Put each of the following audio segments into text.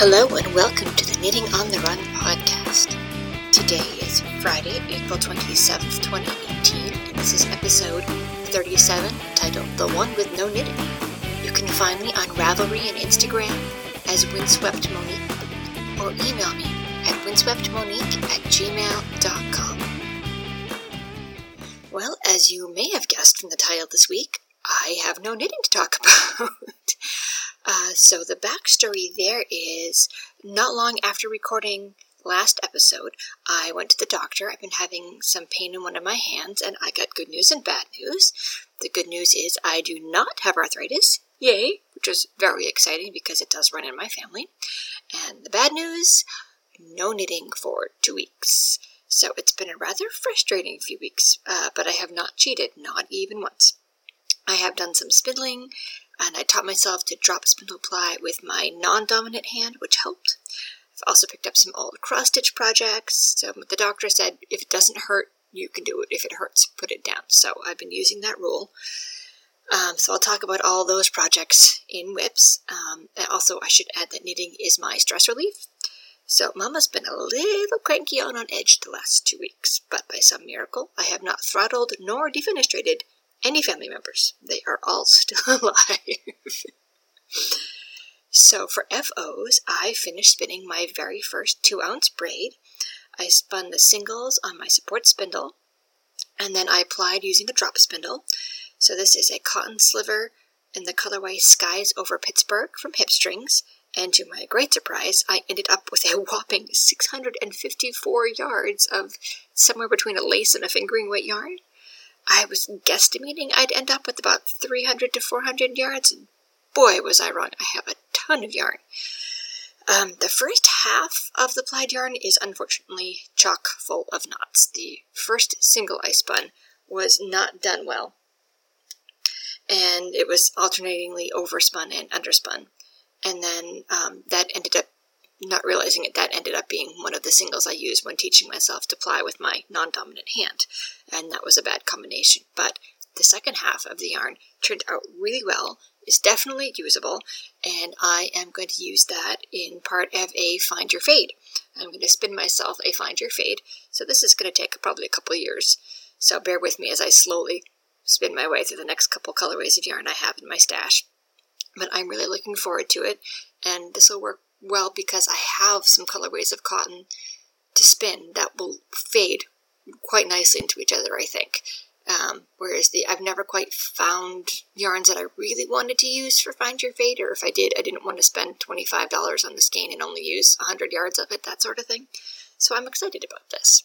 Hello and welcome to the Knitting on the Run podcast. Today is Friday, April 27th, 2018, and this is episode 37 titled The One with No Knitting. You can find me on Ravelry and Instagram as Windswept Monique or email me at windsweptmonique at gmail.com. Well, as you may have guessed from the title this week, I have no knitting to talk about. Uh, so the backstory there is not long after recording last episode, I went to the doctor. I've been having some pain in one of my hands, and I got good news and bad news. The good news is I do not have arthritis. Yay! Which was very exciting because it does run in my family. And the bad news no knitting for two weeks. So it's been a rather frustrating few weeks, uh, but I have not cheated, not even once. I have done some spindling, and I taught myself to drop a spindle ply with my non-dominant hand, which helped. I've also picked up some old cross stitch projects. So the doctor said if it doesn't hurt, you can do it. If it hurts, put it down. So I've been using that rule. Um, so I'll talk about all those projects in WIPs. Um, also, I should add that knitting is my stress relief. So Mama's been a little cranky on on edge the last two weeks, but by some miracle, I have not throttled nor defenestrated any family members. They are all still alive. so for FOs, I finished spinning my very first two ounce braid. I spun the singles on my support spindle, and then I applied using a drop spindle. So this is a cotton sliver in the colorway Skies Over Pittsburgh from Hipstrings. And to my great surprise, I ended up with a whopping 654 yards of somewhere between a lace and a fingering weight yarn. I was guesstimating I'd end up with about 300 to 400 yards, and boy, was I wrong. I have a ton of yarn. Um, the first half of the plied yarn is unfortunately chock full of knots. The first single I spun was not done well, and it was alternatingly overspun and underspun. And then um, that ended up not realizing it, that ended up being one of the singles I used when teaching myself to ply with my non dominant hand. And that was a bad combination. But the second half of the yarn turned out really well, is definitely usable, and I am going to use that in part of a Find Your Fade. I'm going to spin myself a Find Your Fade, so this is going to take probably a couple years. So bear with me as I slowly spin my way through the next couple colorways of yarn I have in my stash. But I'm really looking forward to it, and this will work well because I have some colorways of cotton to spin that will fade quite nicely into each other, I think. Um, whereas the I've never quite found yarns that I really wanted to use for Find Your Fade, or if I did, I didn't want to spend $25 on the skein and only use 100 yards of it, that sort of thing. So I'm excited about this.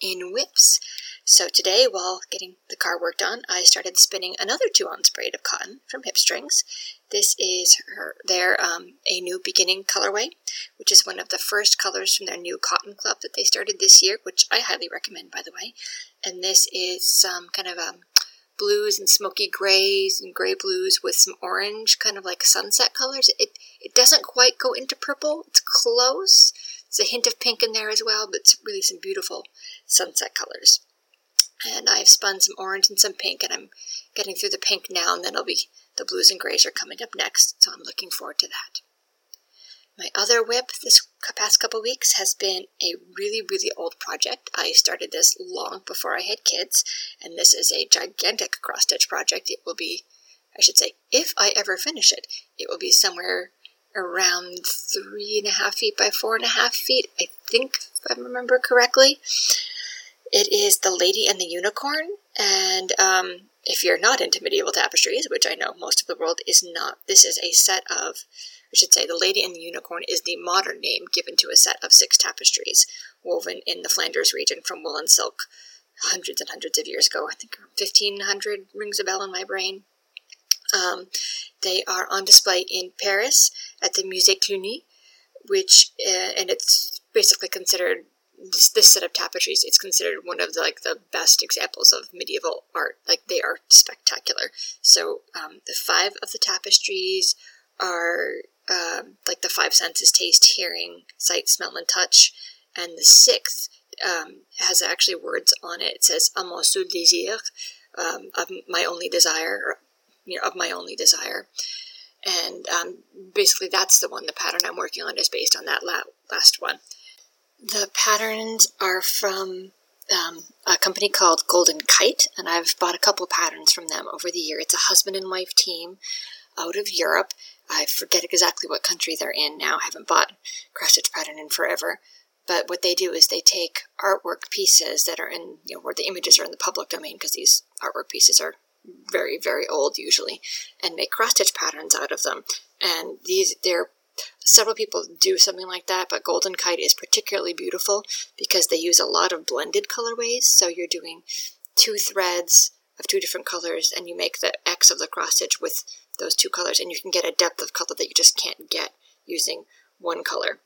In WIPs, so today, while getting the car worked on, I started spinning another two ounce braid of cotton from Hipstrings. This is her, their um, a new beginning colorway, which is one of the first colors from their new cotton club that they started this year, which I highly recommend, by the way. And this is some kind of um, blues and smoky grays and gray blues with some orange, kind of like sunset colors. It it doesn't quite go into purple. It's close. There's a hint of pink in there as well, but it's really some beautiful sunset colors and I've spun some orange and some pink, and I'm getting through the pink now, and then it'll be the blues and grays are coming up next, so I'm looking forward to that. My other WIP this past couple weeks has been a really, really old project. I started this long before I had kids, and this is a gigantic cross stitch project. It will be, I should say, if I ever finish it, it will be somewhere around three and a half feet by four and a half feet, I think, if I remember correctly. It is The Lady and the Unicorn, and um, if you're not into medieval tapestries, which I know most of the world is not, this is a set of, I should say, The Lady and the Unicorn is the modern name given to a set of six tapestries woven in the Flanders region from wool and silk hundreds and hundreds of years ago. I think 1500 rings a bell in my brain. Um, they are on display in Paris at the Musée Cluny, which, uh, and it's basically considered this, this set of tapestries it's considered one of the like the best examples of medieval art. Like they are spectacular. So um, the five of the tapestries are um, like the five senses taste hearing sight smell and touch. And the sixth um, has actually words on it. It says a mon seul désir um, of my only desire or, you know, of my only desire. And um, basically, that's the one, the pattern I'm working on is based on that la- last one. The patterns are from um, a company called Golden Kite, and I've bought a couple patterns from them over the year. It's a husband and wife team out of Europe. I forget exactly what country they're in now. I haven't bought cross stitch pattern in forever. But what they do is they take artwork pieces that are in, you know, where the images are in the public domain, because these artwork pieces are very, very old usually, and make cross stitch patterns out of them. And these, they're several people do something like that, but Golden Kite is particularly beautiful because they use a lot of blended colorways. So you're doing two threads of two different colors, and you make the X of the cross stitch with those two colors, and you can get a depth of color that you just can't get using one color.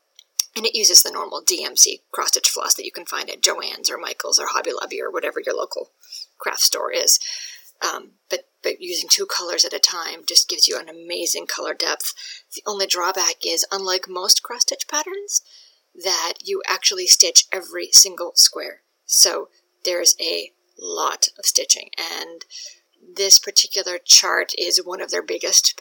And it uses the normal DMC cross stitch floss that you can find at Joann's or Michael's or Hobby Lobby or whatever your local craft store is. Um, but but using two colors at a time just gives you an amazing color depth. The only drawback is, unlike most cross stitch patterns, that you actually stitch every single square. So there's a lot of stitching, and this particular chart is one of their biggest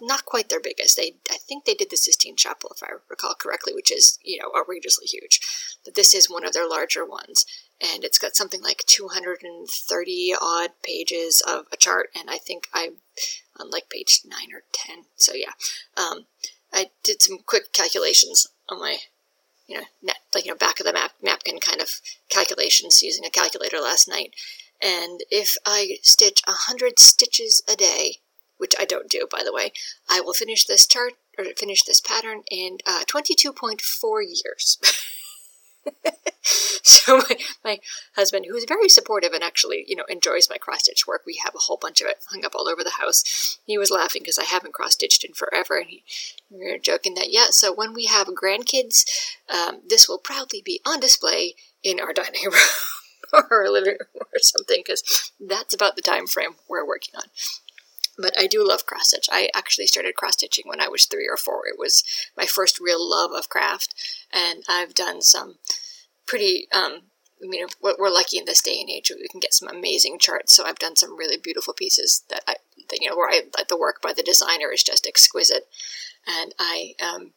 not quite their biggest. They, I think they did the Sistine Chapel, if I recall correctly, which is you know outrageously huge. But this is one of their larger ones, and it's got something like 230 odd pages of a chart, and I think I'm on like page nine or ten. So yeah, um, I did some quick calculations on my you know net, like you know back of the map napkin kind of calculations using a calculator last night. And if I stitch a hundred stitches a day, which I don't do, by the way, I will finish this chart or finish this pattern in uh, 22.4 years. so my, my husband, who's very supportive and actually, you know, enjoys my cross stitch work, we have a whole bunch of it hung up all over the house. He was laughing because I haven't cross stitched in forever, and he, we were joking that yeah. So when we have grandkids, um, this will proudly be on display in our dining room or our living room or something, because that's about the time frame we're working on. But I do love cross stitch. I actually started cross stitching when I was three or four. It was my first real love of craft, and I've done some pretty. Um, I mean, we're lucky in this day and age; we can get some amazing charts. So I've done some really beautiful pieces that I, that, you know, where I like the work by the designer is just exquisite, and I um,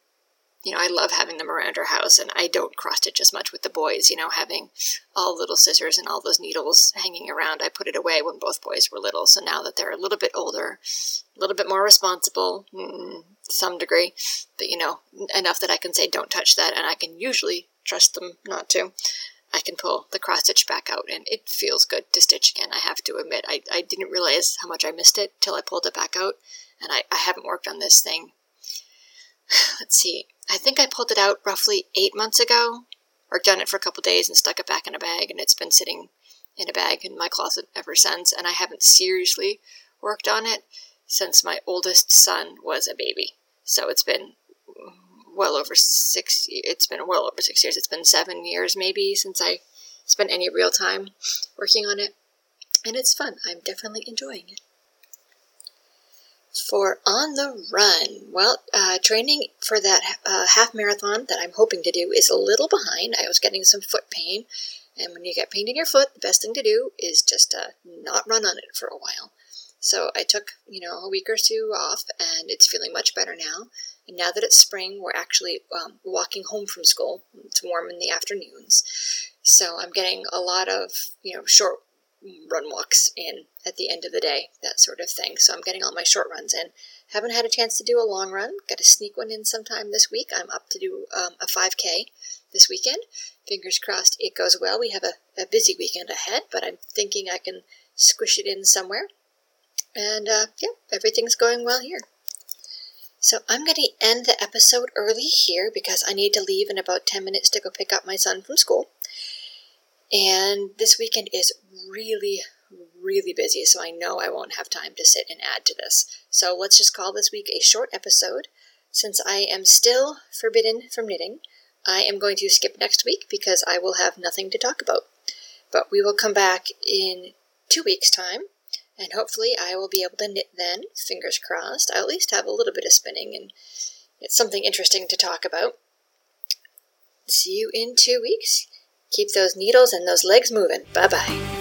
you know, I love having them around our house, and I don't cross stitch as much with the boys. You know, having all little scissors and all those needles hanging around. I put it away when both boys were little, so now that they're a little bit older, a little bit more responsible, mm, some degree, but you know, enough that I can say don't touch that, and I can usually trust them not to. I can pull the cross stitch back out, and it feels good to stitch again. I have to admit, I, I didn't realize how much I missed it till I pulled it back out, and I, I haven't worked on this thing. Let's see, I think I pulled it out roughly eight months ago. Worked on it for a couple days and stuck it back in a bag, and it's been sitting in a bag in my closet ever since. And I haven't seriously worked on it since my oldest son was a baby. So it's been well over six. It's been well over six years. It's been seven years maybe since I spent any real time working on it, and it's fun. I'm definitely enjoying it for On the Run. Well, uh, training for that uh, half marathon that I'm hoping to do is a little behind. I was getting some foot pain, and when you get pain in your foot, the best thing to do is just uh, not run on it for a while. So I took, you know, a week or two off, and it's feeling much better now. And now that it's spring, we're actually um, walking home from school. It's warm in the afternoons, so I'm getting a lot of, you know, short run walks in at the end of the day, that sort of thing. So I'm getting all my short runs in. Haven't had a chance to do a long run. Got to sneak one in sometime this week. I'm up to do um, a 5K this weekend. Fingers crossed it goes well. We have a, a, busy weekend ahead, but I'm thinking I can squish it in somewhere. And uh, yeah, everything's going well here. So I'm going to end the episode early here because I need to leave in about 10 minutes to go pick up my son from school. And this weekend is really, really busy, so I know I won't have time to sit and add to this. So let's just call this week a short episode. Since I am still forbidden from knitting, I am going to skip next week because I will have nothing to talk about. But we will come back in two weeks' time, and hopefully I will be able to knit then, fingers crossed. I'll at least have a little bit of spinning, and it's something interesting to talk about. See you in two weeks. Keep those needles and those legs moving. Bye bye.